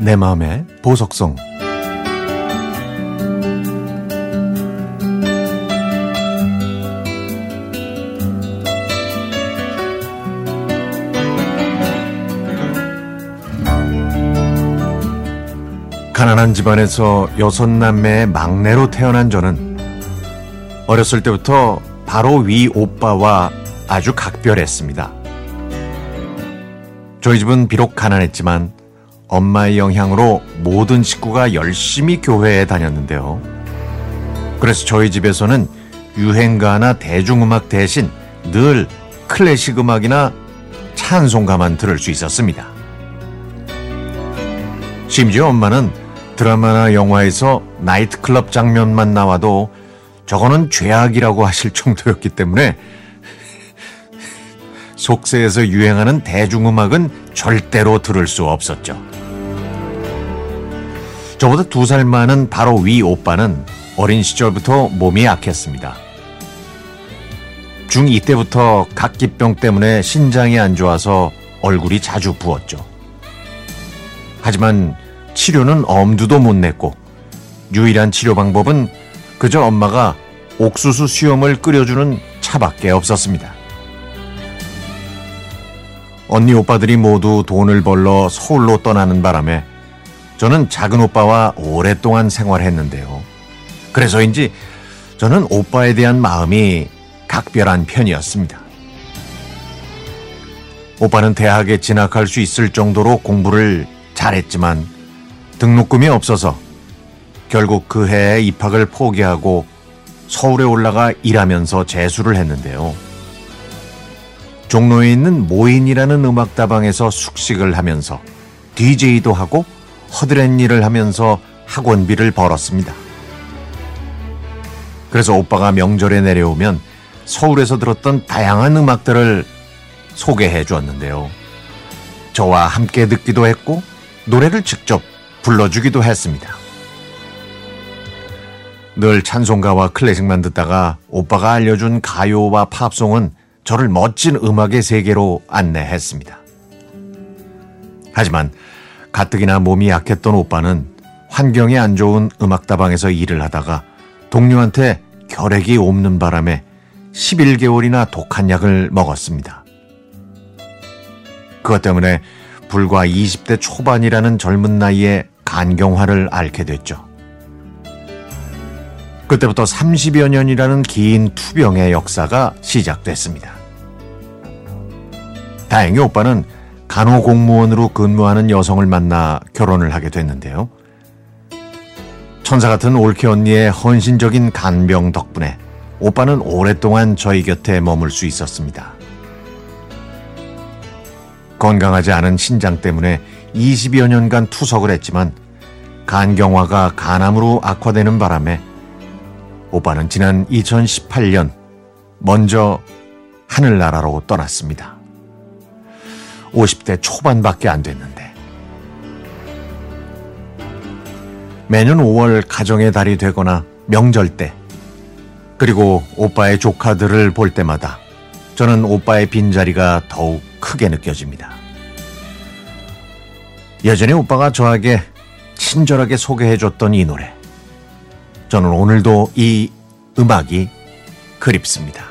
내 마음의 보석성 가난한 집안에서 여섯 남매의 막내로 태어난 저는 어렸을 때부터 바로 위 오빠와 아주 각별했습니다. 저희 집은 비록 가난했지만 엄마의 영향으로 모든 식구가 열심히 교회에 다녔는데요. 그래서 저희 집에서는 유행가나 대중음악 대신 늘 클래식 음악이나 찬송가만 들을 수 있었습니다. 심지어 엄마는 드라마나 영화에서 나이트클럽 장면만 나와도 저거는 죄악이라고 하실 정도였기 때문에 속세에서 유행하는 대중음악은 절대로 들을 수 없었죠. 저보다 두 살 많은 바로 위 오빠는 어린 시절부터 몸이 약했습니다. 중2 때부터 각기병 때문에 신장이 안 좋아서 얼굴이 자주 부었죠. 하지만 치료는 엄두도 못 냈고 유일한 치료 방법은 그저 엄마가 옥수수 수염을 끓여주는 차밖에 없었습니다. 언니 오빠들이 모두 돈을 벌러 서울로 떠나는 바람에 저는 작은 오빠와 오랫동안 생활했는데요. 그래서인지 저는 오빠에 대한 마음이 각별한 편이었습니다. 오빠는 대학에 진학할 수 있을 정도로 공부를 잘했지만 등록금이 없어서 결국 그 해에 입학을 포기하고 서울에 올라가 일하면서 재수를 했는데요. 종로에 있는 모인이라는 음악다방에서 숙식을 하면서 DJ도 하고 허드렛 일을 하면서 학원비를 벌었습니다. 그래서 오빠가 명절에 내려오면 서울에서 들었던 다양한 음악들을 소개해 주었는데요. 저와 함께 듣기도 했고 노래를 직접 불러주기도 했습니다. 늘 찬송가와 클래식만 듣다가 오빠가 알려준 가요와 팝송은 저를 멋진 음악의 세계로 안내했습니다. 하지만 가뜩이나 몸이 약했던 오빠는 환경이 안 좋은 음악다방에서 일을 하다가 동료한테 결핵이 옵는 바람에 11개월이나 독한 약을 먹었습니다. 그것 때문에 불과 20대 초반이라는 젊은 나이에 간경화를 앓게 됐죠. 그때부터 30여 년이라는 긴 투병의 역사가 시작됐습니다. 다행히 오빠는 간호공무원으로 근무하는 여성을 만나 결혼을 하게 됐는데요. 천사 같은 올케 언니의 헌신적인 간병 덕분에 오빠는 오랫동안 저희 곁에 머물 수 있었습니다. 건강하지 않은 신장 때문에 20여 년간 투석을 했지만 간경화가 간암으로 악화되는 바람에 오빠는 지난 2018년 먼저 하늘나라로 떠났습니다. 50대 초반밖에 안 됐는데. 매년 5월 가정의 달이 되거나 명절 때, 그리고 오빠의 조카들을 볼 때마다 저는 오빠의 빈자리가 더욱 크게 느껴집니다. 여전히 오빠가 저에게 친절하게 소개해줬던 이 노래. 저는 오늘도 이 음악이 그립습니다.